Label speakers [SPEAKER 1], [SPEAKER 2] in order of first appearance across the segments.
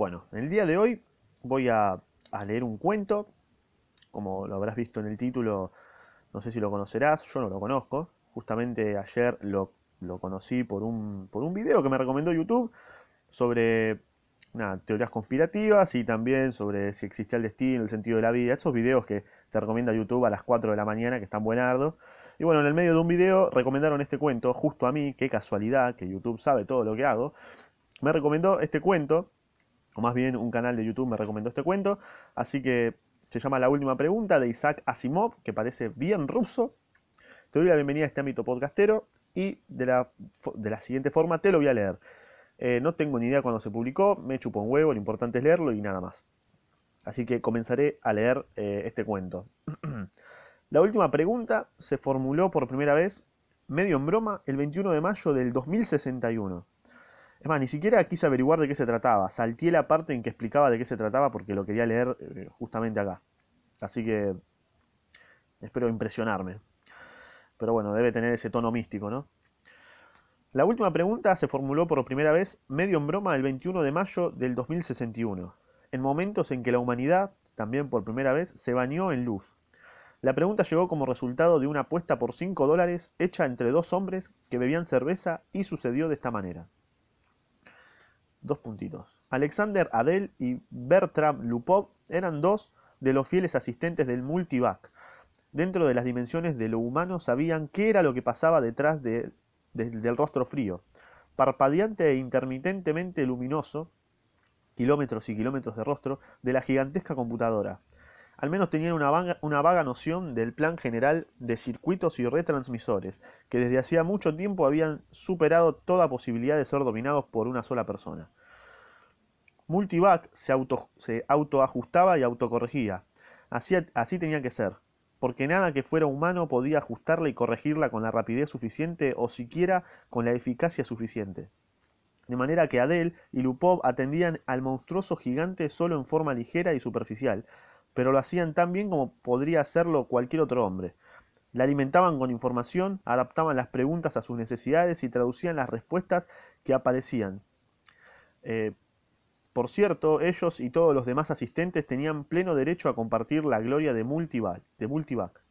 [SPEAKER 1] Bueno, el día de hoy voy a, leer un cuento, como lo habrás visto en el título, no sé si lo conocerás, yo no lo conozco, justamente ayer lo, conocí por un, por un video que me recomendó YouTube sobre teorías conspirativas y también sobre si existía el destino, el sentido de la vida, esos videos que te recomienda YouTube a las 4 de la mañana que están buenardos. Y bueno, en el medio de un video recomendaron este cuento, justo a mí, qué casualidad, que YouTube sabe todo lo que hago, me recomendó este cuento, o más bien un canal de YouTube me recomendó este cuento, así que se llama La Última Pregunta de Isaac Asimov, que parece bien ruso. Te doy la bienvenida a este ámbito podcastero y de la, de la siguiente forma te lo voy a leer. Eh, no tengo ni idea cuándo se publicó, me chupo un huevo, lo importante es leerlo y nada más. Así que comenzaré a leer eh, este cuento. la última pregunta se formuló por primera vez, medio en broma, el 21 de mayo del 2061. Es más, ni siquiera quise averiguar de qué se trataba. Salté la parte en que explicaba de qué se trataba porque lo quería leer eh, justamente acá. Así que espero impresionarme. Pero bueno, debe tener ese tono místico, ¿no? La última pregunta se formuló por primera vez medio en broma el 21 de mayo del 2061, en momentos en que la humanidad, también por primera vez, se bañó en luz. La pregunta llegó como resultado de una apuesta por 5 dólares hecha entre dos hombres que bebían cerveza y sucedió de esta manera. Dos puntitos. Alexander Adel y Bertram Lupov eran dos de los fieles asistentes del Multivac. Dentro de las dimensiones de lo humano sabían qué era lo que pasaba detrás de del rostro frío, parpadeante e intermitentemente luminoso, kilómetros y kilómetros de rostro, de la gigantesca computadora. Al menos tenían una vaga, noción del plan general de circuitos y retransmisores, que desde hacía mucho tiempo habían superado toda posibilidad de ser dominados por una sola persona. Multivac se autoajustaba y autocorregía. Así, así tenía que ser porque nada que fuera humano podía ajustarla y corregirla con la rapidez suficiente o siquiera con la eficacia suficiente. De manera que Adel y Lupov atendían al monstruoso gigante solo en forma ligera y superficial, pero lo hacían tan bien como podría hacerlo cualquier otro hombre. La alimentaban con información, adaptaban las preguntas a sus necesidades y traducían las respuestas que aparecían. Eh, por cierto, ellos y todos los demás asistentes tenían pleno derecho a compartir la gloria de Multivac. De Multivac.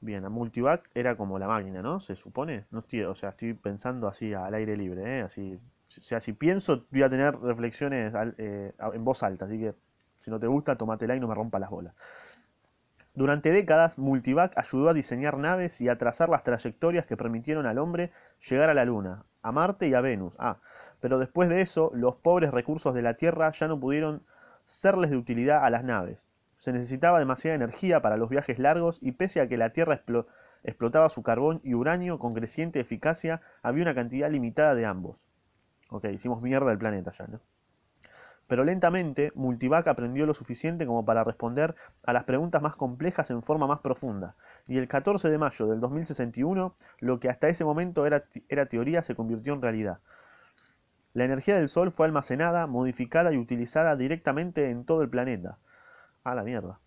[SPEAKER 1] Bien, a Multivac era como la máquina, ¿no? Se supone. No estoy, o sea, estoy pensando así al aire libre, ¿eh? Así, o sea, si pienso, voy a tener reflexiones eh, en voz alta. Así que, si no te gusta, tómatela y no me rompa las bolas. Durante décadas, Multivac ayudó a diseñar naves y a trazar las trayectorias que permitieron al hombre llegar a la Luna, a Marte y a Venus. Ah, pero después de eso los pobres recursos de la Tierra ya no pudieron serles de utilidad a las naves. Se necesitaba demasiada energía para los viajes largos y pese a que la Tierra explotaba su carbón y uranio con creciente eficacia, había una cantidad limitada de ambos. Ok, hicimos mierda el planeta ya, ¿no? Pero lentamente, Multivac aprendió lo suficiente como para responder a las preguntas más complejas en forma más profunda, y el 14 de mayo del 2061, lo que hasta ese momento era, teoría se convirtió en realidad. La energía del Sol fue almacenada, modificada y utilizada directamente en todo el planeta. A la mierda.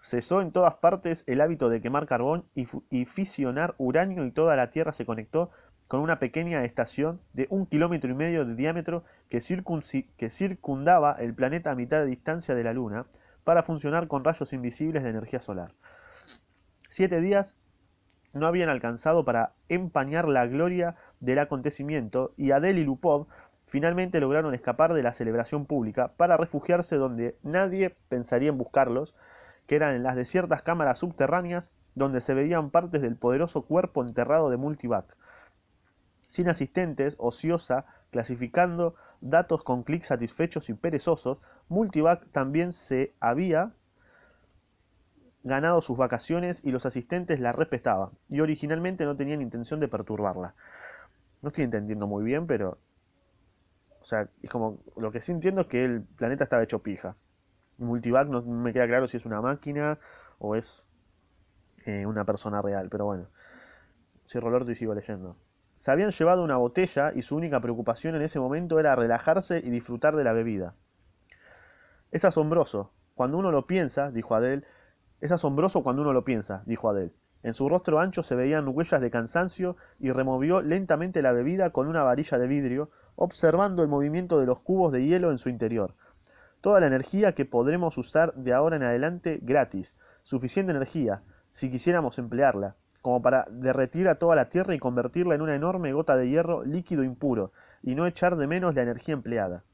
[SPEAKER 1] Cesó en todas partes el hábito de quemar carbón y, fisionar uranio y toda la Tierra se conectó con una pequeña estación de un kilómetro y medio de diámetro que, circundaba el planeta a mitad de distancia de la Luna para funcionar con rayos invisibles de energía solar. Siete días no habían alcanzado para empañar la gloria del acontecimiento y Adel y Lupov finalmente lograron escapar de la celebración pública para refugiarse donde nadie pensaría en buscarlos, que eran en las desiertas cámaras subterráneas donde se veían partes del poderoso cuerpo enterrado de Multivac. Sin asistentes, ociosa, clasificando datos con clics satisfechos y perezosos, Multivac también se había ganado sus vacaciones y los asistentes la respetaban, y originalmente no tenían intención de perturbarla. No estoy entendiendo muy bien, pero... O sea, es como... Lo que sí entiendo es que el planeta estaba hecho pija. Multivac no me queda claro si es una máquina o es eh, una persona real, pero bueno. Cierro el orto y sigo leyendo. Se habían llevado una botella y su única preocupación en ese momento era relajarse y disfrutar de la bebida. Es asombroso. Cuando uno lo piensa, dijo Adele, es asombroso cuando uno lo piensa, dijo Adele. En su rostro ancho se veían huellas de cansancio y removió lentamente la bebida con una varilla de vidrio, observando el movimiento de los cubos de hielo en su interior. Toda la energía que podremos usar de ahora en adelante gratis. Suficiente energía, si quisiéramos emplearla, como para derretir a toda la Tierra y convertirla en una enorme gota de hierro líquido impuro, y no echar de menos la energía empleada.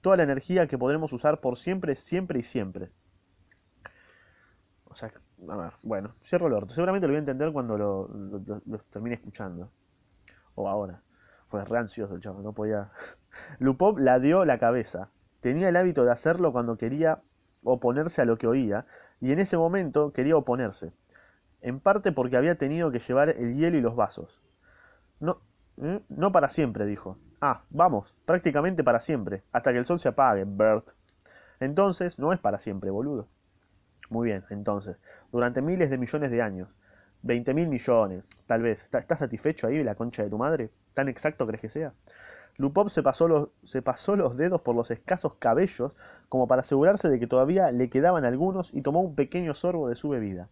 [SPEAKER 1] Toda la energía que podremos usar por siempre, siempre y siempre. O sea, a ver, bueno, cierro el orto. Seguramente lo voy a entender cuando lo, termine escuchando. O ahora. Fue re ansioso el chavo, no podía. Lupov la dio la cabeza. Tenía el hábito de hacerlo cuando quería oponerse a lo que oía, y en ese momento quería oponerse. En parte porque había tenido que llevar el hielo y los vasos. No, no para siempre, dijo. Ah, vamos, prácticamente para siempre, hasta que el sol se apague, Bert. Entonces, no es para siempre, boludo. Muy bien, entonces, durante miles de millones de años. 20 mil millones, tal vez. ¿Estás satisfecho ahí, la concha de tu madre? ¿Tan exacto crees que sea? Lupov se pasó, los, se pasó los dedos por los escasos cabellos como para asegurarse de que todavía le quedaban algunos y tomó un pequeño sorbo de su bebida.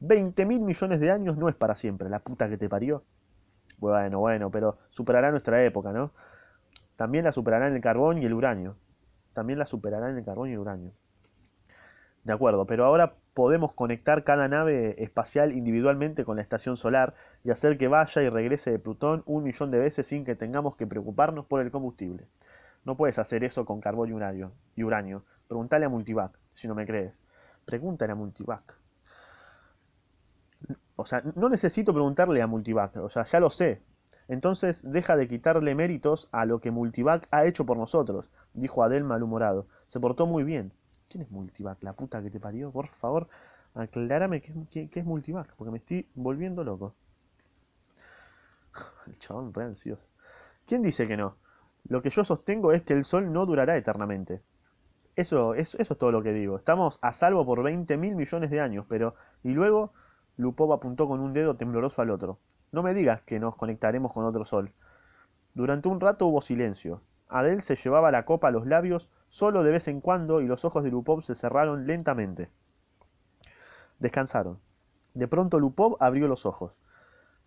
[SPEAKER 1] 20 mil millones de años no es para siempre, la puta que te parió. Bueno, bueno, pero superará nuestra época, ¿no? También la superará en el carbón y el uranio. También la superará en el carbón y el uranio. De acuerdo, pero ahora podemos conectar cada nave espacial individualmente con la estación solar y hacer que vaya y regrese de Plutón un millón de veces sin que tengamos que preocuparnos por el combustible. No puedes hacer eso con carbón y uranio. Y uranio. Pregúntale a Multivac, si no me crees. Pregúntale a Multivac. O sea, no necesito preguntarle a Multivac, o sea, ya lo sé. Entonces deja de quitarle méritos a lo que Multivac ha hecho por nosotros, dijo Adel malhumorado. Se portó muy bien. ¿Quién es Multivac? La puta que te parió. Por favor, aclárame qué, es Multivac, porque me estoy volviendo loco. El chabón re ansioso. ¿Quién dice que no? Lo que yo sostengo es que el sol no durará eternamente. Eso, eso, eso es todo lo que digo. Estamos a salvo por 20 mil millones de años, pero... Y luego, Lupov apuntó con un dedo tembloroso al otro. No me digas que nos conectaremos con otro sol. Durante un rato hubo silencio. Adel se llevaba la copa a los labios solo de vez en cuando y los ojos de Lupov se cerraron lentamente. Descansaron. De pronto Lupov abrió los ojos.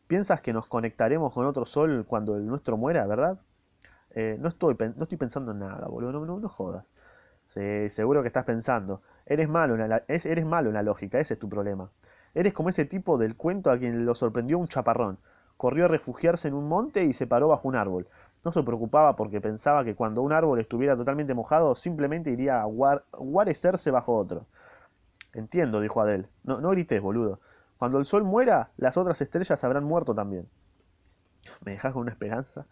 [SPEAKER 1] ¿Piensas que nos conectaremos con otro sol cuando el nuestro muera, verdad? Eh, no, estoy, no estoy pensando en nada, boludo, no, no, no jodas. Sí, seguro que estás pensando. Eres malo, eres malo en la lógica, ese es tu problema. Eres como ese tipo del cuento a quien lo sorprendió un chaparrón. Corrió a refugiarse en un monte y se paró bajo un árbol. No se preocupaba porque pensaba que cuando un árbol estuviera totalmente mojado simplemente iría a guarecerse bajo otro. Entiendo, dijo Adel. No, no grites, boludo. Cuando el sol muera, las otras estrellas habrán muerto también. ¿Me dejas con una esperanza?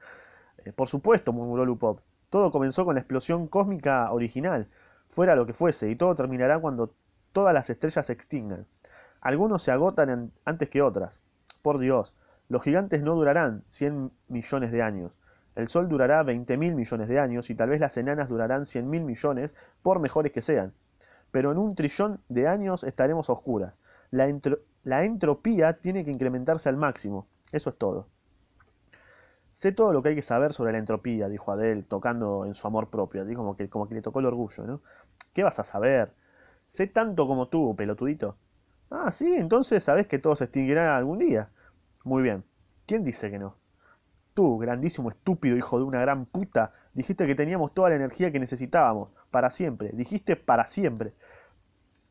[SPEAKER 1] Eh, por supuesto, murmuró Lupov. Todo comenzó con la explosión cósmica original, fuera lo que fuese, y todo terminará cuando todas las estrellas se extingan. Algunos se agotan antes que otras. Por Dios, los gigantes no durarán 100 millones de años. El Sol durará 20.000 millones de años y tal vez las enanas durarán 100.000 millones, por mejores que sean. Pero en un trillón de años estaremos a oscuras. La, entropía tiene que incrementarse al máximo. Eso es todo. Sé todo lo que hay que saber sobre la entropía, dijo Adele, tocando en su amor propio, así como que, como que le tocó el orgullo, ¿no? ¿Qué vas a saber? Sé tanto como tú, pelotudito. Ah, sí, entonces sabes que todo se extinguirá algún día. Muy bien. ¿Quién dice que no? Tú, grandísimo estúpido hijo de una gran puta, dijiste que teníamos toda la energía que necesitábamos, para siempre, dijiste para siempre.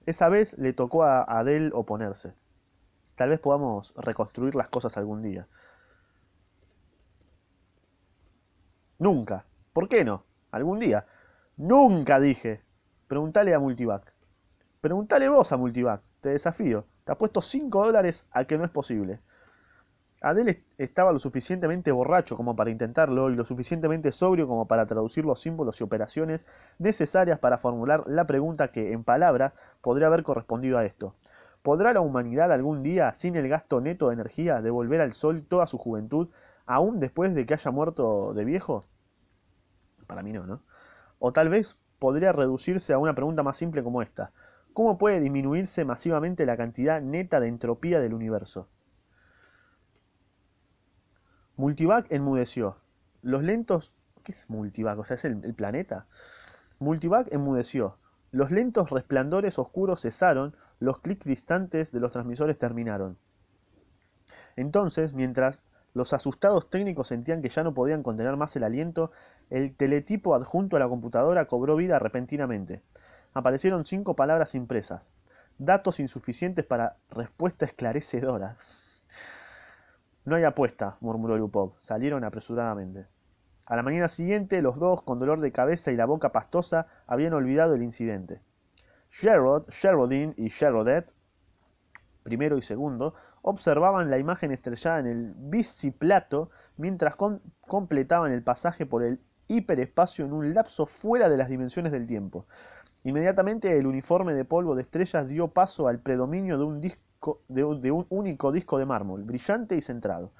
[SPEAKER 1] Esa vez le tocó a Adele oponerse. Tal vez podamos reconstruir las cosas algún día. Nunca. ¿Por qué no? Algún día. Nunca dije. Preguntale a Multivac. Preguntale vos a Multivac. Te desafío. Te apuesto 5 dólares a que no es posible. Adele estaba lo suficientemente borracho como para intentarlo y lo suficientemente sobrio como para traducir los símbolos y operaciones necesarias para formular la pregunta que, en palabras, podría haber correspondido a esto. ¿Podrá la humanidad algún día, sin el gasto neto de energía, devolver al Sol toda su juventud, aún después de que haya muerto de viejo? Para mí no, ¿no? O tal vez podría reducirse a una pregunta más simple como esta. ¿Cómo puede disminuirse masivamente la cantidad neta de entropía del universo? Multivac enmudeció. Los lentos... ¿Qué es Multivac? O sea, ¿es el, el planeta? Multivac enmudeció. Los lentos resplandores oscuros cesaron, los clics distantes de los transmisores terminaron. Entonces, mientras los asustados técnicos sentían que ya no podían contener más el aliento, el teletipo adjunto a la computadora cobró vida repentinamente. Aparecieron cinco palabras impresas. Datos insuficientes para respuesta esclarecedora. No hay apuesta, murmuró Lupov. Salieron apresuradamente. A la mañana siguiente, los dos, con dolor de cabeza y la boca pastosa, habían olvidado el incidente. Sherrod, Sherrodin y Sherrodet primero y segundo, observaban la imagen estrellada en el biciplato mientras completaban el pasaje por el hiperespacio en un lapso fuera de las dimensiones del tiempo. Inmediatamente el uniforme de polvo de estrellas dio paso al predominio de un, disco, de, un único disco de mármol, brillante y centrado.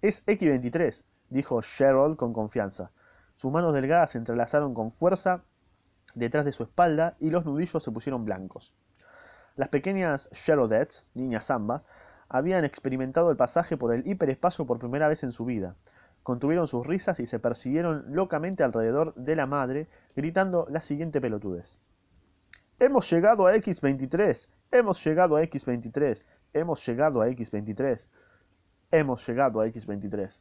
[SPEAKER 1] Es X23, dijo Sherrod con confianza. Sus manos delgadas se entrelazaron con fuerza detrás de su espalda y los nudillos se pusieron blancos. Las pequeñas Sherodets, niñas ambas, habían experimentado el pasaje por el hiperespacio por primera vez en su vida. Contuvieron sus risas y se persiguieron locamente alrededor de la madre, gritando la siguiente pelotudez. Hemos llegado a X23, hemos llegado a X23, hemos llegado a X23, hemos llegado a X23.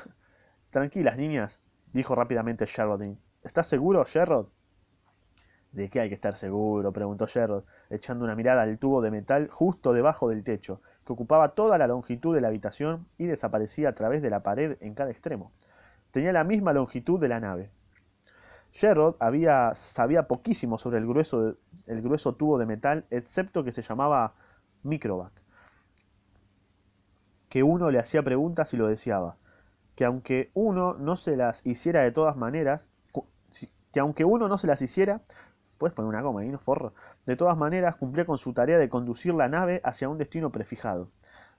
[SPEAKER 1] Tranquilas, niñas, dijo rápidamente Sherrodin. ¿Estás seguro, Sherrod? ¿De qué hay que estar seguro? preguntó Sherrod, echando una mirada al tubo de metal justo debajo del techo, que ocupaba toda la longitud de la habitación y desaparecía a través de la pared en cada extremo. Tenía la misma longitud de la nave. Sherrod había, sabía poquísimo sobre el grueso, el grueso tubo de metal, excepto que se llamaba microvac. Que uno le hacía preguntas y lo deseaba. Que aunque uno no se las hiciera de todas maneras, que aunque uno no se las hiciera, Puedes poner una goma ahí, no forro. De todas maneras, cumplía con su tarea de conducir la nave hacia un destino prefijado,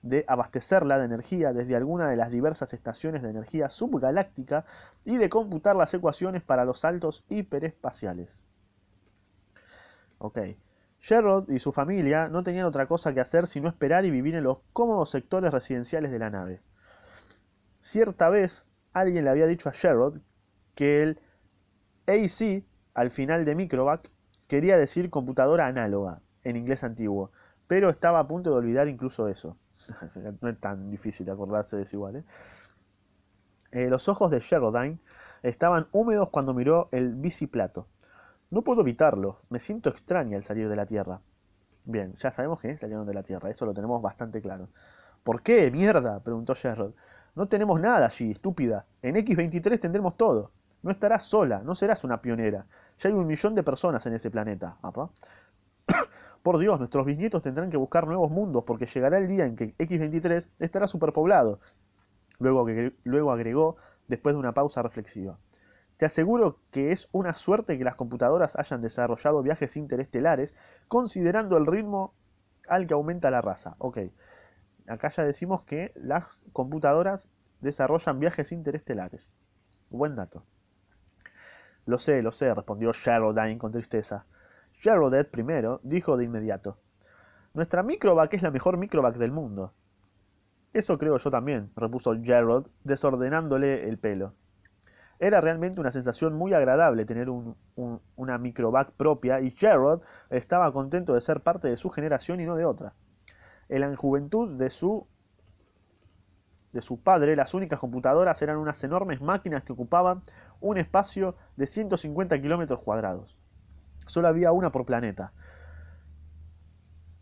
[SPEAKER 1] de abastecerla de energía desde alguna de las diversas estaciones de energía subgaláctica y de computar las ecuaciones para los saltos hiperespaciales. Ok. Sherrod y su familia no tenían otra cosa que hacer sino esperar y vivir en los cómodos sectores residenciales de la nave. Cierta vez, alguien le había dicho a Sherrod que el AC al final de Microvac quería decir computadora análoga, en inglés antiguo, pero estaba a punto de olvidar incluso eso. no es tan difícil acordarse de. ¿eh? Eh, los ojos de Sherodine estaban húmedos cuando miró el biciplato. No puedo evitarlo, me siento extraña al salir de la Tierra. Bien, ya sabemos que salieron de la Tierra, eso lo tenemos bastante claro. ¿Por qué? ¡Mierda! preguntó Sherrod. No tenemos nada allí, estúpida. En X23 tendremos todo. No estarás sola, no serás una pionera. Ya hay un millón de personas en ese planeta. Por Dios, nuestros bisnietos tendrán que buscar nuevos mundos porque llegará el día en que X23 estará superpoblado. Luego, luego agregó, después de una pausa reflexiva. Te aseguro que es una suerte que las computadoras hayan desarrollado viajes interestelares considerando el ritmo al que aumenta la raza. Ok, acá ya decimos que las computadoras desarrollan viajes interestelares. Buen dato. Lo sé, lo sé, respondió Sherrodine con tristeza. Sherrodet primero dijo de inmediato. Nuestra microvac es la mejor microvac del mundo. Eso creo yo también, repuso Gerald, desordenándole el pelo. Era realmente una sensación muy agradable tener una microvac propia y Gerald estaba contento de ser parte de su generación y no de otra. En la juventud de su de su padre, las únicas computadoras eran unas enormes máquinas que ocupaban un espacio de 150 kilómetros cuadrados. Solo había una por planeta.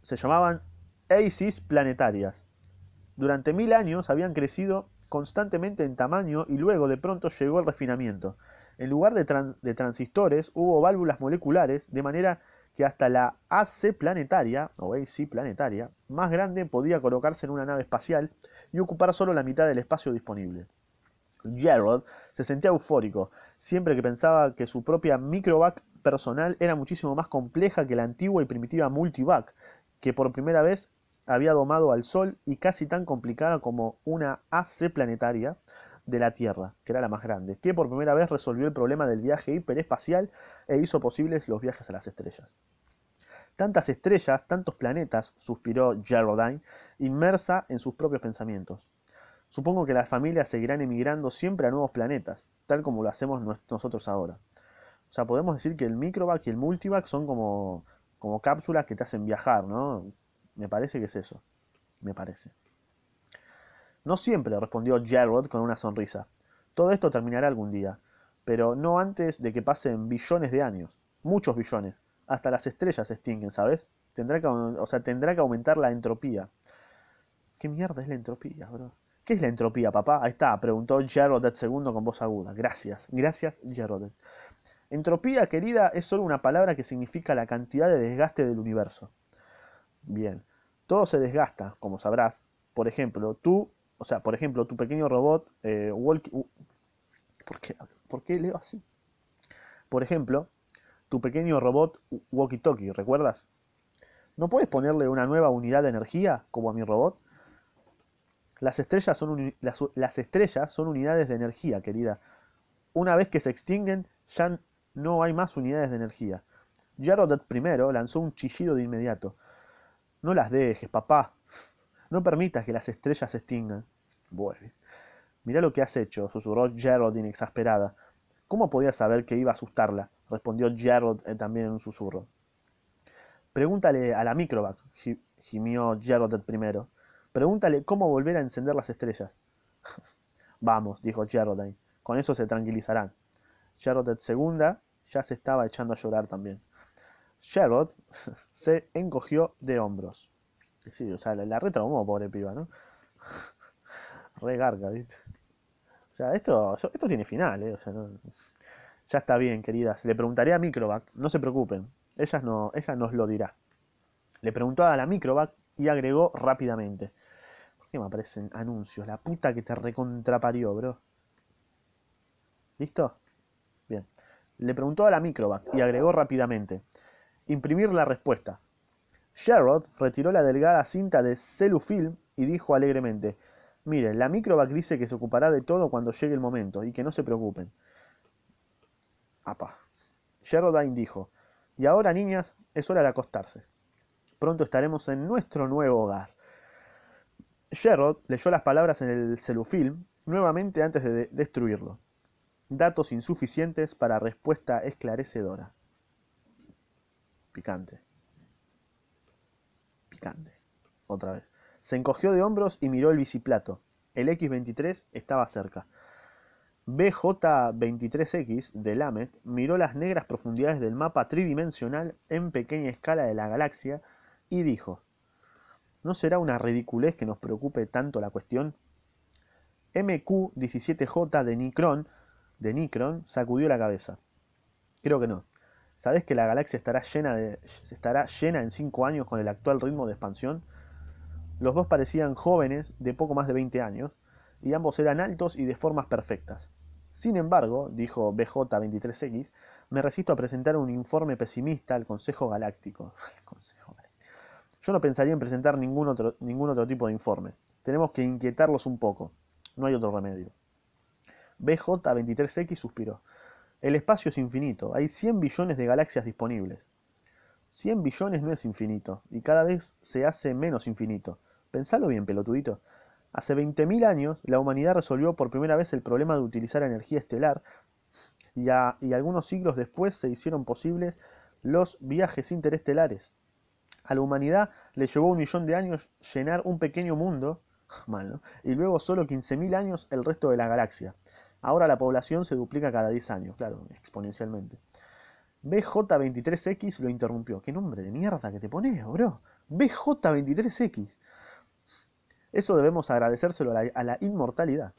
[SPEAKER 1] Se llamaban ACIS planetarias. Durante mil años habían crecido constantemente en tamaño y luego de pronto llegó el refinamiento. En lugar de, de transistores hubo válvulas moleculares, de manera que hasta la AC planetaria, o AC planetaria, más grande podía colocarse en una nave espacial y ocupar solo la mitad del espacio disponible. Gerald se sentía eufórico, siempre que pensaba que su propia microvac personal era muchísimo más compleja que la antigua y primitiva multivac, que por primera vez había domado al Sol y casi tan complicada como una AC planetaria de la Tierra, que era la más grande, que por primera vez resolvió el problema del viaje hiperespacial e hizo posibles los viajes a las estrellas. Tantas estrellas, tantos planetas, suspiró Geraldine, inmersa en sus propios pensamientos. Supongo que las familias seguirán emigrando siempre a nuevos planetas, tal como lo hacemos nosotros ahora. O sea, podemos decir que el microvac y el multivac son como, como cápsulas que te hacen viajar, ¿no? Me parece que es eso. Me parece. No siempre, respondió Gerald con una sonrisa. Todo esto terminará algún día, pero no antes de que pasen billones de años. Muchos billones. Hasta las estrellas se extinguen, ¿sabes? Tendrá que, o sea, tendrá que aumentar la entropía. ¿Qué mierda es la entropía, bro? ¿Qué es la entropía, papá? Ahí está, preguntó Gerald segundo con voz aguda. Gracias, gracias, Gerald. Entropía, querida, es solo una palabra que significa la cantidad de desgaste del universo. Bien, todo se desgasta, como sabrás. Por ejemplo, tú, o sea, por ejemplo, tu pequeño robot eh, ¿por, qué, ¿Por qué leo así? Por ejemplo, tu pequeño robot walkie-talkie, ¿recuerdas? ¿No puedes ponerle una nueva unidad de energía como a mi robot? Las estrellas son, las, estrellas son unidades de energía, querida. Una vez que se extinguen, ya no hay más unidades de energía. Jarodet primero lanzó un chillido de inmediato. No las dejes, papá. No permitas que las estrellas se extingan. Bueno, mirá lo que has hecho, susurró Geraldine exasperada. ¿Cómo podía saber que iba a asustarla? respondió Gerald eh, también en un susurro. Pregúntale a la microvac, gimió Gerald primero. Pregúntale cómo volver a encender las estrellas. Vamos, dijo Geraldine, con eso se tranquilizarán. Gerald segunda ya se estaba echando a llorar también. Gerald se encogió de hombros. Sí, o sea, la, retraumó, pobre piba, ¿no? Re garga, ¿viste? O sea, esto, esto tiene final, ¿eh? O sea, ya está bien, queridas. Le preguntaré a Microvac, no se preocupen. Ella, no, ella nos lo dirá. Le preguntó a la Microvac y agregó rápidamente. ¿Por qué me aparecen anuncios? La puta que te recontraparió, bro. ¿Listo? Bien. Le preguntó a la Microvac y agregó rápidamente. Imprimir la respuesta. Sherrod retiró la delgada cinta de celufilm y dijo alegremente, Miren, la Microvac dice que se ocupará de todo cuando llegue el momento y que no se preocupen. Apa. Geraldine dijo, y ahora niñas, es hora de acostarse. Pronto estaremos en nuestro nuevo hogar. Gerald leyó las palabras en el celufilm nuevamente antes de destruirlo. Datos insuficientes para respuesta esclarecedora. Picante. Otra vez. Se encogió de hombros y miró el biciplato. El X-23 estaba cerca. BJ-23X de Lamet miró las negras profundidades del mapa tridimensional en pequeña escala de la galaxia y dijo, ¿no será una ridiculez que nos preocupe tanto la cuestión? MQ-17J de Nicron, de Nicron sacudió la cabeza. Creo que no. ¿Sabes que la galaxia estará llena, en 5 años con el actual ritmo de expansión? Los dos parecían jóvenes de poco más de 20 años, y ambos eran altos y de formas perfectas. Sin embargo, dijo BJ23X, me resisto a presentar un informe pesimista al Consejo Galáctico. Yo no pensaría en presentar ningún otro, ningún otro tipo de informe. Tenemos que inquietarlos un poco. No hay otro remedio. BJ23X suspiró. El espacio es infinito. Hay 100 billones de galaxias disponibles. 100 billones no es infinito, y cada vez se hace menos infinito. Pensalo bien, pelotudito. Hace 20.000 años, la humanidad resolvió por primera vez el problema de utilizar energía estelar y, algunos siglos después se hicieron posibles los viajes interestelares. A la humanidad le llevó un millón de años llenar un pequeño mundo, mal, y luego solo 15.000 años el resto de la galaxia. Ahora la población se duplica cada 10 años, claro, exponencialmente. BJ23X lo interrumpió. ¿Qué nombre de mierda que te pones, bro? BJ23X. Eso debemos agradecérselo a la, inmortalidad.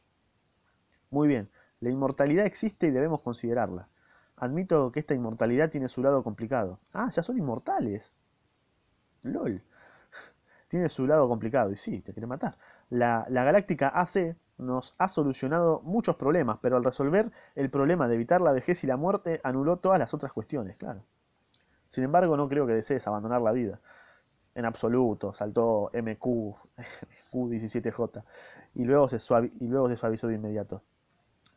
[SPEAKER 1] Muy bien, la inmortalidad existe y debemos considerarla. Admito que esta inmortalidad tiene su lado complicado. Ah, ya son inmortales. LOL. Tiene su lado complicado y sí, te quiere matar. La, la, galáctica AC nos ha solucionado muchos problemas, pero al resolver el problema de evitar la vejez y la muerte anuló todas las otras cuestiones, claro. Sin embargo, no creo que desees abandonar la vida en absoluto, saltó MQ, MQ17J, y luego, se y luego se suavizó de inmediato.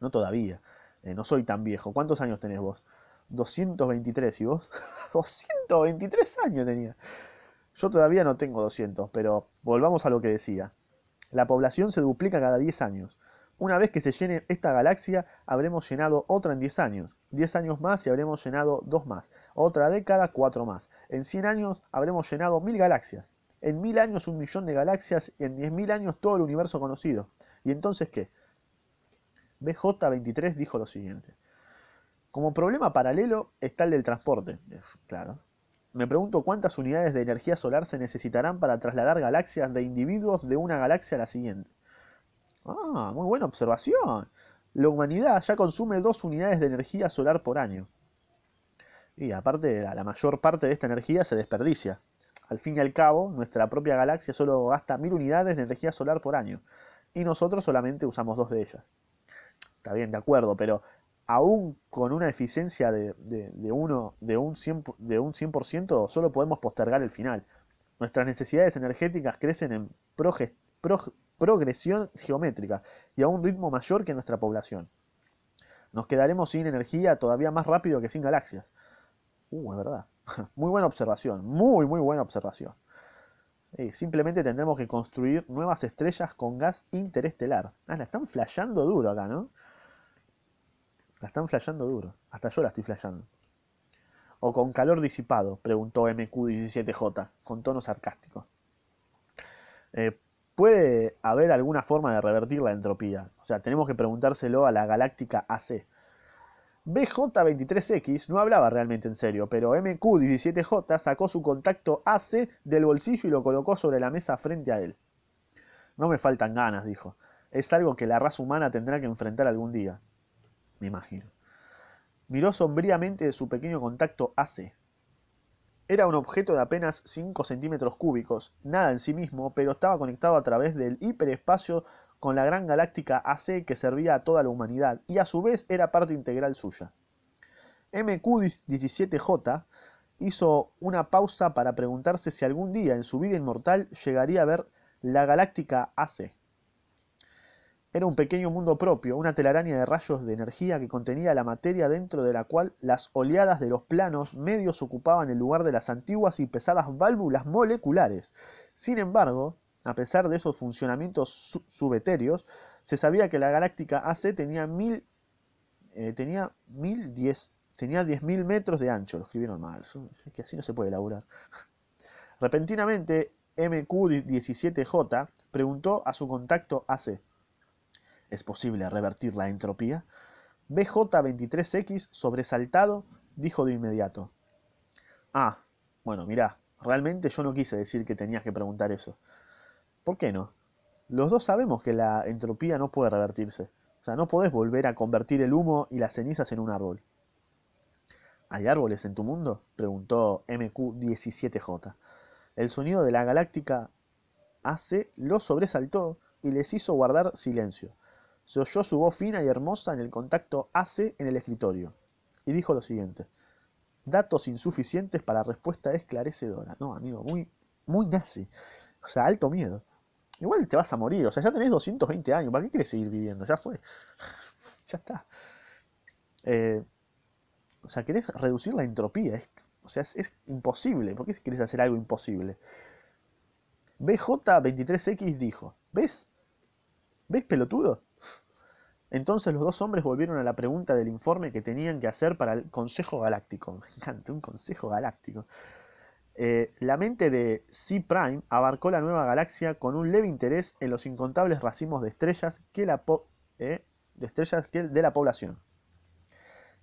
[SPEAKER 1] No todavía, eh, no soy tan viejo. ¿Cuántos años tenés vos? 223, ¿y vos? 223 años tenía. Yo todavía no tengo 200, pero volvamos a lo que decía. La población se duplica cada 10 años. Una vez que se llene esta galaxia, habremos llenado otra en 10 años. 10 años más y habremos llenado dos más. Otra década, cuatro más. En 100 años habremos llenado mil galaxias. En mil años un millón de galaxias y en diez mil años todo el universo conocido. ¿Y entonces qué? BJ23 dijo lo siguiente. Como problema paralelo está el del transporte. Claro. Me pregunto cuántas unidades de energía solar se necesitarán para trasladar galaxias de individuos de una galaxia a la siguiente. Ah, muy buena observación. La humanidad ya consume dos unidades de energía solar por año. Y aparte, la mayor parte de esta energía se desperdicia. Al fin y al cabo, nuestra propia galaxia solo gasta mil unidades de energía solar por año. Y nosotros solamente usamos dos de ellas. Está bien, de acuerdo, pero aún con una eficiencia de, de, un 100%, de un 100%, solo podemos postergar el final. Nuestras necesidades energéticas crecen en progresión geométrica y a un ritmo mayor que nuestra población. Nos quedaremos sin energía todavía más rápido que sin galaxias. Uh, es verdad. Muy buena observación, muy, muy buena observación. simplemente tendremos que construir nuevas estrellas con gas interestelar. Ah, la están flasheando duro acá, ¿no? La están flasheando duro. Hasta yo la estoy flasheando. ¿O con calor disipado? Preguntó MQ17J, con tono sarcástico. Eh, ¿Puede haber alguna forma de revertir la entropía? O sea, tenemos que preguntárselo a la galáctica AC. BJ23X no hablaba realmente en serio, pero MQ17J sacó su contacto AC del bolsillo y lo colocó sobre la mesa frente a él. No me faltan ganas, dijo. Es algo que la raza humana tendrá que enfrentar algún día me imagino. Miró sombríamente su pequeño contacto AC. Era un objeto de apenas 5 centímetros cúbicos, nada en sí mismo, pero estaba conectado a través del hiperespacio con la gran galáctica AC que servía a toda la humanidad y a su vez era parte integral suya. MQ-17J hizo una pausa para preguntarse si algún día en su vida inmortal llegaría a ver la galáctica AC. Era un pequeño mundo propio, una telaraña de rayos de energía que contenía la materia dentro de la cual las oleadas de los planos medios ocupaban el lugar de las antiguas y pesadas válvulas moleculares. Sin embargo, a pesar de esos funcionamientos subetéreos, se sabía que la galáctica AC tenía mil, eh, tenía mil diez, tenía diez mil metros de ancho. Lo escribieron mal, es que así no se puede elaborar. Repentinamente, MQ-17J preguntó a su contacto AC. ¿Es posible revertir la entropía? BJ23X, sobresaltado, dijo de inmediato. Ah, bueno, mirá, realmente yo no quise decir que tenías que preguntar eso. ¿Por qué no? Los dos sabemos que la entropía no puede revertirse. O sea, no podés volver a convertir el humo y las cenizas en un árbol. ¿Hay árboles en tu mundo? preguntó MQ17J. El sonido de la galáctica AC lo sobresaltó y les hizo guardar silencio se oyó su voz fina y hermosa en el contacto AC en el escritorio, y dijo lo siguiente. Datos insuficientes para respuesta esclarecedora. No, amigo, muy, muy nazi. O sea, alto miedo. Igual te vas a morir, o sea, ya tenés 220 años, ¿para qué quieres seguir viviendo? Ya fue. ya está. Eh, o sea, querés reducir la entropía. o sea, es, es imposible. ¿Por qué querés hacer algo imposible? BJ23X dijo, ¿ves? ¿Ves, pelotudo? Entonces los dos hombres volvieron a la pregunta del informe que tenían que hacer para el Consejo Galáctico. Me encanta, un Consejo Galáctico. Eh, la mente de C Prime abarcó la nueva galaxia con un leve interés en los incontables racimos de estrellas que la eh, de estrellas que de la población.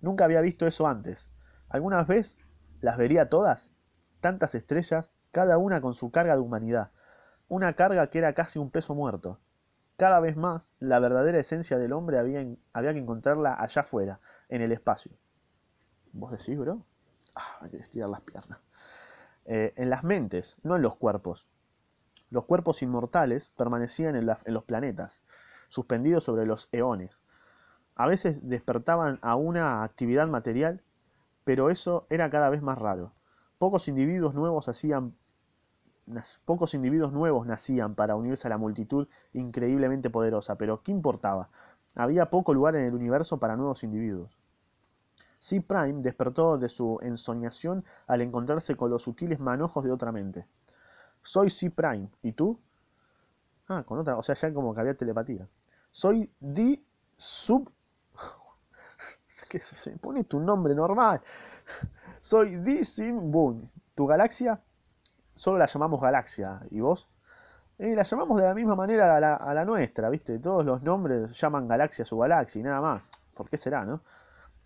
[SPEAKER 1] Nunca había visto eso antes. ¿Alguna vez las vería todas? Tantas estrellas, cada una con su carga de humanidad. Una carga que era casi un peso muerto. Cada vez más, la verdadera esencia del hombre había, había que encontrarla allá afuera, en el espacio. ¿Vos decís, bro? Ah, hay que estirar las piernas. Eh, en las mentes, no en los cuerpos. Los cuerpos inmortales permanecían en los planetas, suspendidos sobre los eones. A veces despertaban a una actividad material, pero eso era cada vez más raro. Pocos individuos nuevos hacían pocos individuos nuevos nacían para unirse a la multitud increíblemente poderosa, pero ¿qué importaba? Había poco lugar en el universo para nuevos individuos. C. Prime despertó de su ensoñación al encontrarse con los sutiles manojos de otra mente. Soy C. Prime, ¿y tú? Ah, con otra, o sea, ya como que había telepatía. Soy D. Sub... que se pone tu nombre normal. Soy D. Sin Boon. ¿Tu galaxia? Solo la llamamos galaxia. ¿Y vos? Y la llamamos de la misma manera a la, nuestra, ¿viste? Todos los nombres llaman galaxia a su galaxia y nada más. ¿Por qué será, no?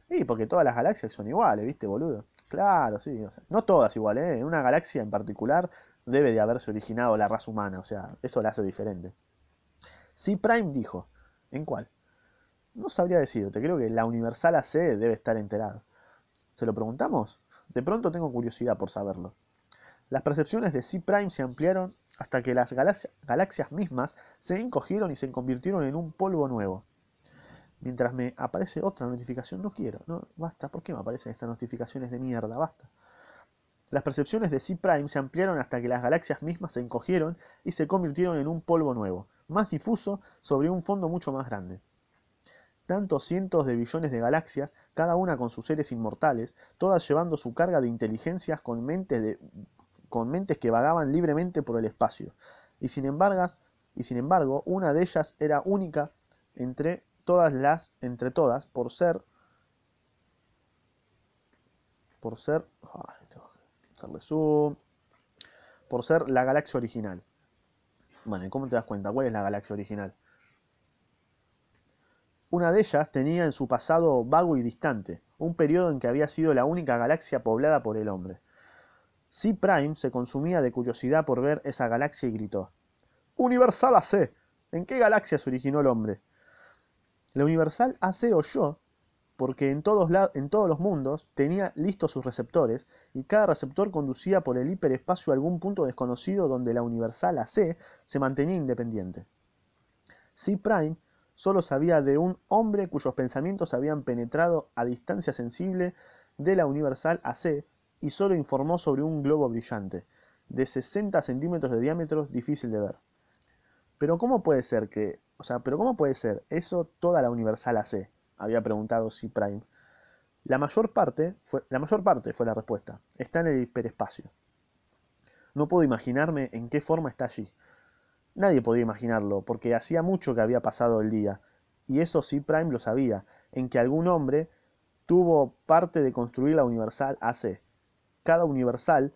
[SPEAKER 1] Y porque todas las galaxias son iguales, ¿viste, boludo? Claro, sí. no todas iguales, ¿eh? En una galaxia en particular debe de haberse originado la raza humana, o sea, eso la hace diferente. C. Prime dijo, ¿en cuál? No sabría decirte, creo que la Universal AC debe estar enterada. ¿Se lo preguntamos? De pronto tengo curiosidad por saberlo. Las percepciones de C. Se ampliaron hasta que las galaxias mismas se encogieron y se convirtieron en un polvo nuevo. Mientras me aparece otra notificación, no quiero, no, basta, ¿por qué me aparecen estas notificaciones de mierda? Basta. Las percepciones de C se ampliaron hasta que las galaxias mismas se encogieron y se convirtieron en un polvo nuevo, más difuso, sobre un fondo mucho más grande. Tantos cientos de billones de galaxias, cada una con sus seres inmortales, todas llevando su carga de inteligencias con mentes, de, con mentes que vagaban libremente por el espacio. Y sin embargo, y sin embargo, una de ellas era única entre todas las, entre todas, por ser, por ser, por ser la galaxia original. Bueno, ¿y cómo te das cuenta? ¿Cuál es la galaxia original? Una de ellas tenía en su pasado vago y distante, un periodo en que había sido la única galaxia poblada por el hombre. C. Prime se consumía de curiosidad por ver esa galaxia y gritó: Universal AC. ¿En qué galaxia se originó el hombre? La Universal AC oyó porque en todos, en todos los mundos tenía listos sus receptores y cada receptor conducía por el hiperespacio a algún punto desconocido donde la Universal AC se mantenía independiente. C. Prime solo sabía de un hombre cuyos pensamientos habían penetrado a distancia sensible de la Universal AC y solo informó sobre un globo brillante, de 60 centímetros de diámetro difícil de ver. Pero ¿cómo puede ser que o sea, pero ¿cómo puede ser eso toda la Universal AC? Había preguntado C. Prime. La mayor parte fue la, mayor parte fue la respuesta. Está en el hiperespacio. No puedo imaginarme en qué forma está allí. Nadie podía imaginarlo, porque hacía mucho que había pasado el día, y eso C. Prime lo sabía, en que algún hombre tuvo parte de construir la Universal AC. Cada Universal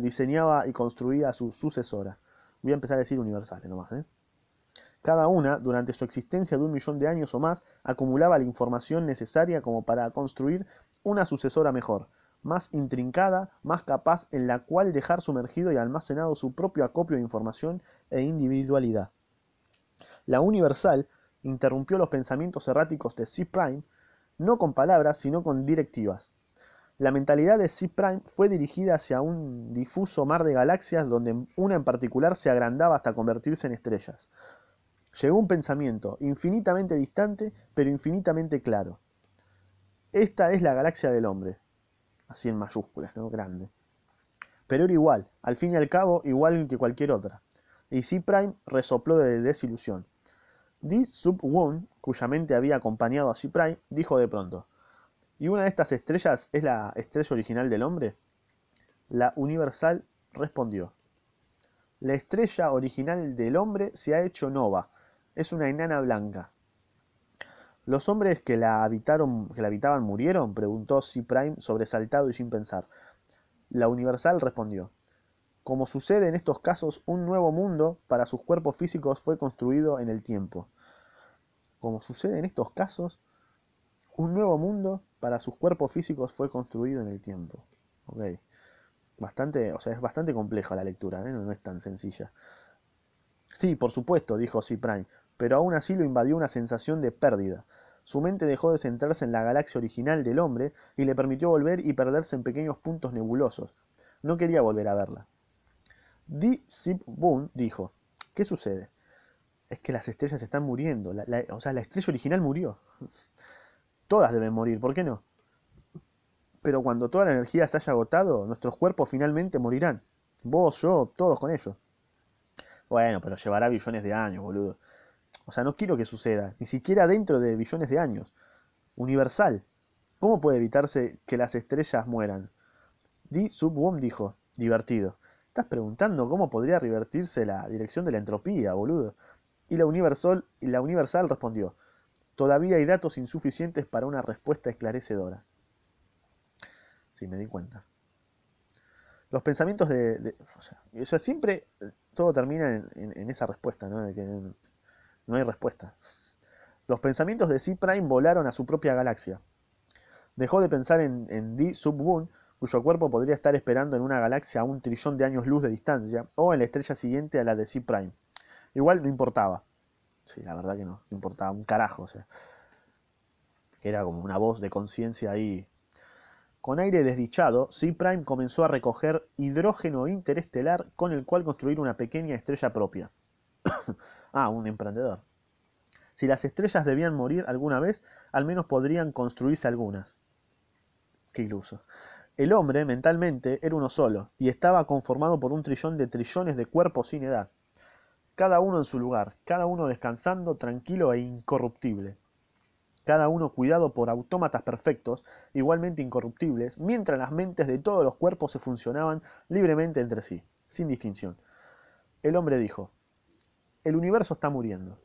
[SPEAKER 1] diseñaba y construía a su sucesora. Voy a empezar a decir universales nomás, ¿eh? Cada una, durante su existencia de un millón de años o más, acumulaba la información necesaria como para construir una sucesora mejor, más intrincada, más capaz en la cual dejar sumergido y almacenado su propio acopio de información e individualidad. La Universal interrumpió los pensamientos erráticos de C. Prime, no con palabras, sino con directivas. La mentalidad de C. Prime fue dirigida hacia un difuso mar de galaxias donde una en particular se agrandaba hasta convertirse en estrellas. Llegó un pensamiento infinitamente distante, pero infinitamente claro. Esta es la galaxia del hombre. Así en mayúsculas, ¿no? Grande. Pero era igual, al fin y al cabo, igual que cualquier otra. Y C. Prime resopló de desilusión. D. Sub Won, cuya mente había acompañado a C. Prime, dijo de pronto: ¿Y una de estas estrellas es la estrella original del hombre? La Universal respondió: La estrella original del hombre se ha hecho nova, es una enana blanca. ¿Los hombres que la, habitaron, que la habitaban murieron? preguntó C. Prime sobresaltado y sin pensar. La Universal respondió. Como sucede en estos casos, un nuevo mundo para sus cuerpos físicos fue construido en el tiempo. Como sucede en estos casos, un nuevo mundo para sus cuerpos físicos fue construido en el tiempo. Ok. Bastante, o sea, es bastante compleja la lectura, ¿eh? no es tan sencilla. Sí, por supuesto, dijo C. Pero aún así lo invadió una sensación de pérdida. Su mente dejó de centrarse en la galaxia original del hombre y le permitió volver y perderse en pequeños puntos nebulosos. No quería volver a verla. Di Sip Boon dijo, ¿qué sucede? Es que las estrellas están muriendo, o sea, la estrella original murió. Todas deben morir, ¿por qué no? Pero cuando toda la energía se haya agotado, nuestros cuerpos finalmente morirán. Vos, yo, todos con ellos. Bueno, pero llevará billones de años, boludo. O sea, no quiero que suceda, ni siquiera dentro de billones de años. Universal. ¿Cómo puede evitarse que las estrellas mueran? Di Subwom dijo, divertido. Estás preguntando cómo podría revertirse la dirección de la entropía, boludo. Y la Universal, y la Universal respondió, todavía hay datos insuficientes para una respuesta esclarecedora. Sí, me di cuenta. Los pensamientos de... o, sea, siempre todo termina en, esa respuesta, ¿no? De que no hay respuesta. Los pensamientos de C. Prime volaron a su propia galaxia. Dejó de pensar en, D. Sub-Boon, cuyo cuerpo podría estar esperando en una galaxia a un trillón de años luz de distancia, o en la estrella siguiente a la de C. Prime. Igual no importaba. Sí, la verdad que no, importaba un carajo, o sea. Era como una voz de conciencia ahí. Con aire desdichado, C. Prime comenzó a recoger hidrógeno interestelar con el cual construir una pequeña estrella propia. ah, un emprendedor. Si las estrellas debían morir alguna vez, al menos podrían construirse algunas. Qué iluso. El hombre, mentalmente, era uno solo, y estaba conformado por un trillón de trillones de cuerpos sin edad. Cada uno en su lugar, cada uno descansando, tranquilo e incorruptible. Cada uno cuidado por autómatas perfectos, igualmente incorruptibles, mientras las mentes de todos los cuerpos se funcionaban libremente entre sí, sin distinción. El hombre dijo, el universo está muriendo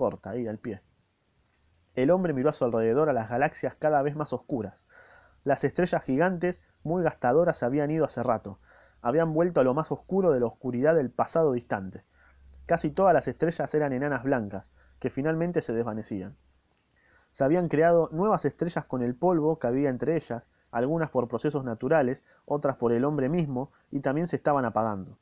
[SPEAKER 1] corta, ahí al pie. El hombre miró a su alrededor a las galaxias cada vez más oscuras. Las estrellas gigantes, muy gastadoras, habían ido hace rato. Habían vuelto a lo más oscuro de la oscuridad del pasado distante. Casi todas las estrellas eran enanas blancas, que finalmente se desvanecían. Se habían creado nuevas estrellas con el polvo que había entre ellas, algunas por procesos naturales, otras por el hombre mismo, y también se estaban apagando.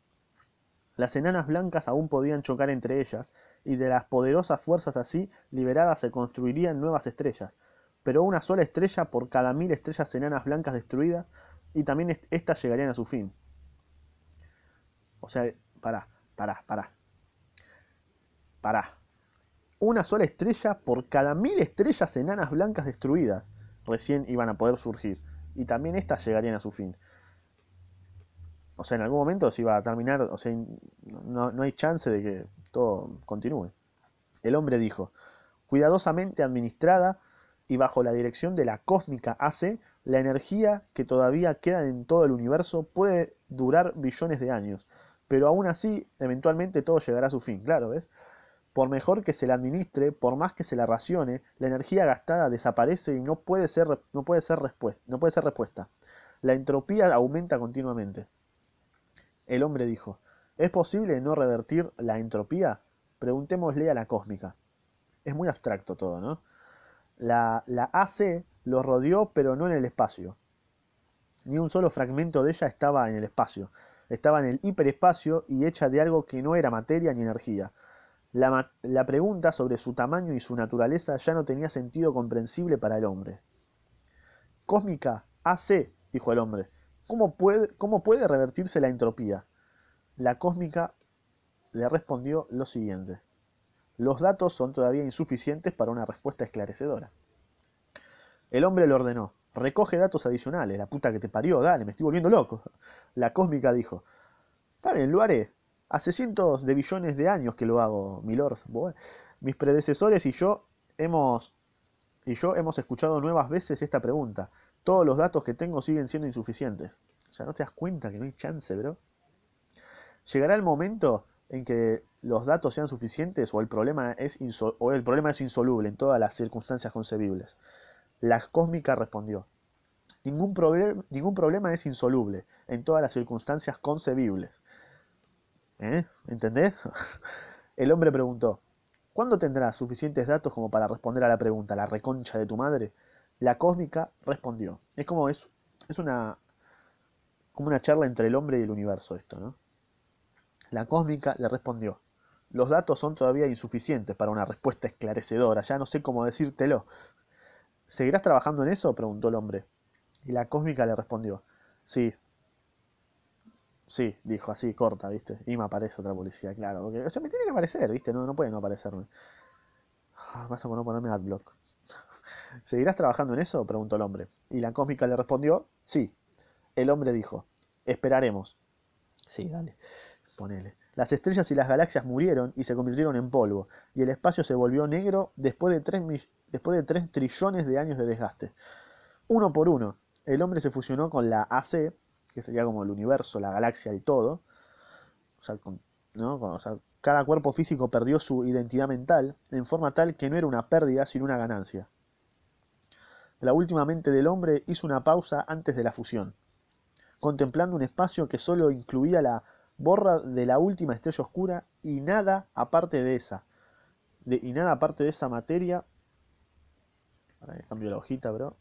[SPEAKER 1] Las enanas blancas aún podían chocar entre ellas, y de las poderosas fuerzas así liberadas se construirían nuevas estrellas, pero una sola estrella por cada mil estrellas enanas blancas destruidas, y también éstas llegarían a su fin. O sea, pará, pará, pará. Pará. Una sola estrella por cada mil estrellas enanas blancas destruidas recién iban a poder surgir, y también éstas llegarían a su fin. O sea, en algún momento se iba a terminar, o sea, no, no hay chance de que todo continúe. El hombre dijo, cuidadosamente administrada y bajo la dirección de la cósmica AC, la energía que todavía queda en todo el universo puede durar billones de años, pero aún así, eventualmente todo llegará a su fin, claro, ¿ves? Por mejor que se la administre, por más que se la racione, la energía gastada desaparece y no puede ser, no puede ser, no puede ser respuesta. La entropía aumenta continuamente. El hombre dijo, ¿es posible no revertir la entropía? Preguntémosle a la cósmica. Es muy abstracto todo, ¿no? La, la AC lo rodeó pero no en el espacio. Ni un solo fragmento de ella estaba en el espacio. Estaba en el hiperespacio y hecha de algo que no era materia ni energía. La, pregunta sobre su tamaño y su naturaleza ya no tenía sentido comprensible para el hombre. Cósmica, AC, dijo el hombre, ¿Cómo puede, ¿Cómo puede revertirse la entropía? La cósmica le respondió lo siguiente. Los datos son todavía insuficientes para una respuesta esclarecedora. El hombre le ordenó, recoge datos adicionales, la puta que te parió, dale, me estoy volviendo loco. La cósmica dijo, está bien, lo haré. Hace cientos de billones de años que lo hago, milord. Mis predecesores y yo hemos y yo hemos escuchado nuevas veces esta pregunta todos los datos que tengo siguen siendo insuficientes. O sea, no te das cuenta que no hay chance, bro. Llegará el momento en que los datos sean suficientes o el problema es, o el problema es insoluble en todas las circunstancias concebibles. La cósmica respondió, ningún, ningún problema es insoluble en todas las circunstancias concebibles. ¿Eh? ¿Entendés? El hombre preguntó, ¿cuándo tendrás suficientes datos como para responder a la pregunta, la reconcha de tu madre? La cósmica respondió. Es como es, es una como una charla entre el hombre y el universo esto, ¿no? La cósmica le respondió. Los datos son todavía insuficientes para una respuesta esclarecedora, ya no sé cómo decírtelo. ¿Seguirás trabajando en eso? preguntó el hombre. Y la cósmica le respondió. Sí. Sí, dijo así, corta, ¿viste? Y me aparece otra policía, claro. Porque, o sea, me tiene que aparecer, ¿viste? No, no puede no aparecerme. Ah, vas a ponerme adblock. ¿Seguirás trabajando en eso? preguntó el hombre. Y la cósmica le respondió, sí. El hombre dijo, esperaremos. Sí, dale, ponele. Las estrellas y las galaxias murieron y se convirtieron en polvo, y el espacio se volvió negro después de tres, después de tres trillones de años de desgaste. Uno por uno, el hombre se fusionó con la AC, que sería como el universo, la galaxia y todo. O sea, ¿no? o sea, cada cuerpo físico perdió su identidad mental en forma tal que no era una pérdida sino una ganancia. La última mente del hombre hizo una pausa antes de la fusión. contemplando un espacio que solo incluía la borra de la última estrella oscura y nada aparte de esa. y nada aparte de esa materia. Para cambio la hojita, bro.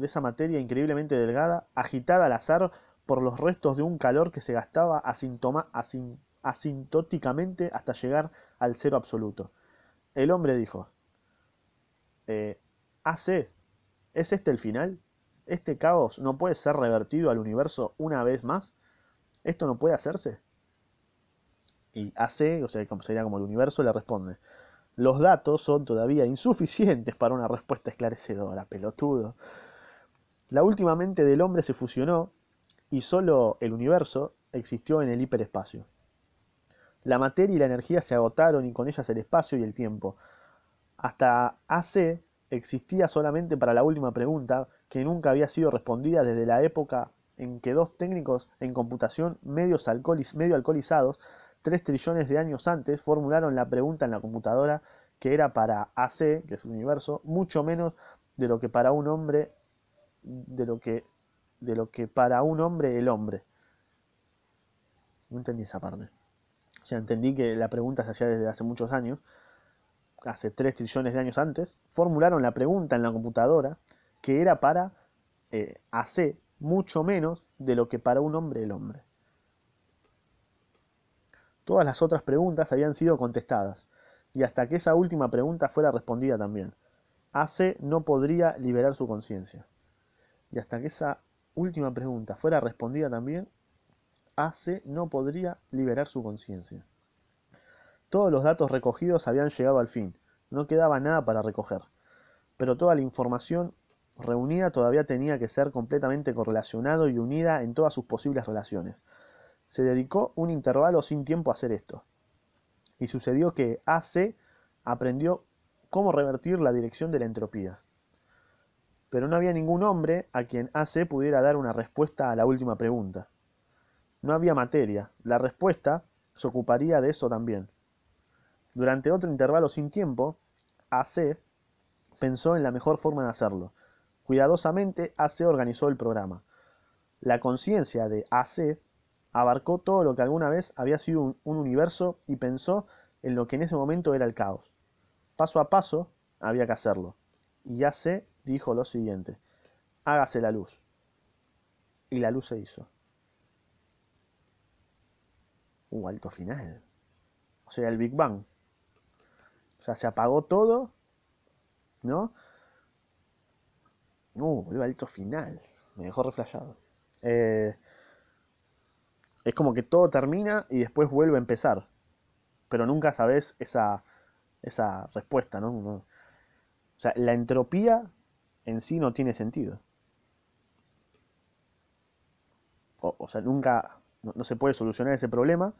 [SPEAKER 1] De esa materia increíblemente delgada, agitada al azar por los restos de un calor que se gastaba asintoma, asintóticamente hasta llegar al cero absoluto. El hombre dijo, eh, AC, ¿es este el final? ¿Este caos no puede ser revertido al universo una vez más? ¿Esto no puede hacerse? Y AC, o sea, sería como el universo, le responde, los datos son todavía insuficientes para una respuesta esclarecedora, pelotudo. La última mente del hombre se fusionó y solo el universo existió en el hiperespacio. La materia y la energía se agotaron y con ellas el espacio y el tiempo. Hasta AC existía solamente para la última pregunta, que nunca había sido respondida desde la época en que dos técnicos en computación medio alcoholizados, tres trillones de años antes, formularon la pregunta en la computadora que era para AC, que es el universo, mucho menos de lo que para un hombre, de lo que, de lo que para un hombre el hombre. No entendí esa parte. Ya entendí que la pregunta se hacía desde hace muchos años, hace 3 trillones de años antes, formularon la pregunta en la computadora que era para eh, AC mucho menos de lo que para un hombre el hombre. Todas las otras preguntas habían sido contestadas, y hasta que esa última pregunta fuera respondida también. AC no podría liberar su conciencia. Y hasta que esa última pregunta fuera respondida también, AC no podría liberar su conciencia. Todos los datos recogidos habían llegado al fin, no quedaba nada para recoger, pero toda la información reunida todavía tenía que ser completamente correlacionado y unida en todas sus posibles relaciones. Se dedicó un intervalo sin tiempo a hacer esto. Y sucedió que AC aprendió cómo revertir la dirección de la entropía. Pero no había ningún hombre a quien AC pudiera dar una respuesta a la última pregunta. No había materia. La respuesta se ocuparía de eso también. Durante otro intervalo sin tiempo, AC pensó en la mejor forma de hacerlo. Cuidadosamente, AC organizó el programa. La conciencia de AC abarcó todo lo que alguna vez había sido un, un, universo y pensó en lo que en ese momento era el caos. Paso a paso había que hacerlo. Y AC dijo lo siguiente, hágase la luz. Y la luz se hizo. Un alto final. O sea, el Big Bang. O sea, se apagó todo, ¿no? Uh, boludo, alto final. Me dejó reflejado. Eh, es como que todo termina y después vuelve a empezar. Pero nunca sabes esa, esa respuesta, ¿no? O sea, la entropía en sí no tiene sentido. O, sea, nunca, no, se puede solucionar ese problema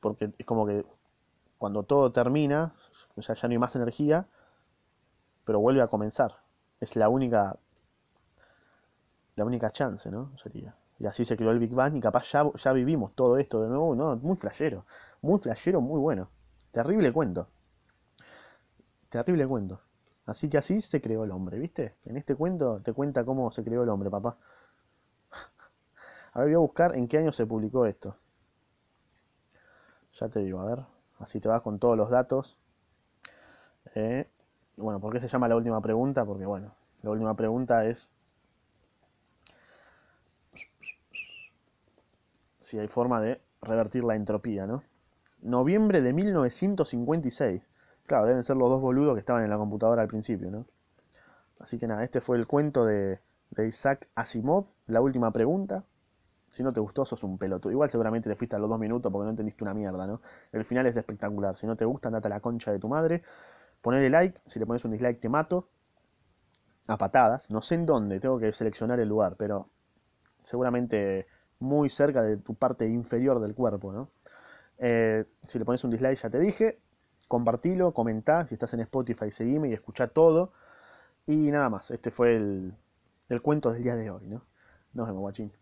[SPEAKER 1] porque es como que cuando todo termina, o sea, ya no hay más energía, pero vuelve a comenzar. Es la única la única chance, ¿no? Sería. Y así se creó el Big Bang y capaz ya, ya vivimos todo esto de nuevo, ¿no? Muy flashero, muy flashero, muy bueno. Terrible cuento. Terrible cuento. Así que así se creó el hombre, ¿viste? En este cuento te cuenta cómo se creó el hombre, papá. A ver, voy a buscar en qué año se publicó esto. Ya te digo, a ver, así te vas con todos los datos. Eh, bueno, ¿por qué se llama la última pregunta? Porque bueno, la última pregunta es si hay forma de revertir la entropía, ¿no? Noviembre de 1956. Claro, deben ser los dos boludos que estaban en la computadora al principio, ¿no? Así que nada, este fue el cuento de, de Isaac Asimov, la última pregunta. Si no te gustó, sos un pelotudo. Igual seguramente te fuiste a los dos minutos porque no entendiste una mierda, ¿no? El final es espectacular. Si no te gusta, andate a la concha de tu madre. Ponele like. Si le pones un dislike, te mato. A patadas. No sé en dónde. Tengo que seleccionar el lugar, pero seguramente muy cerca de tu parte inferior del cuerpo, ¿no? Eh, si le pones un dislike, ya te dije. Compartilo, comentá. Si estás en Spotify, seguime y escucha todo. Y nada más. Este fue el, el cuento del día de hoy, ¿no? Nos vemos, guachín.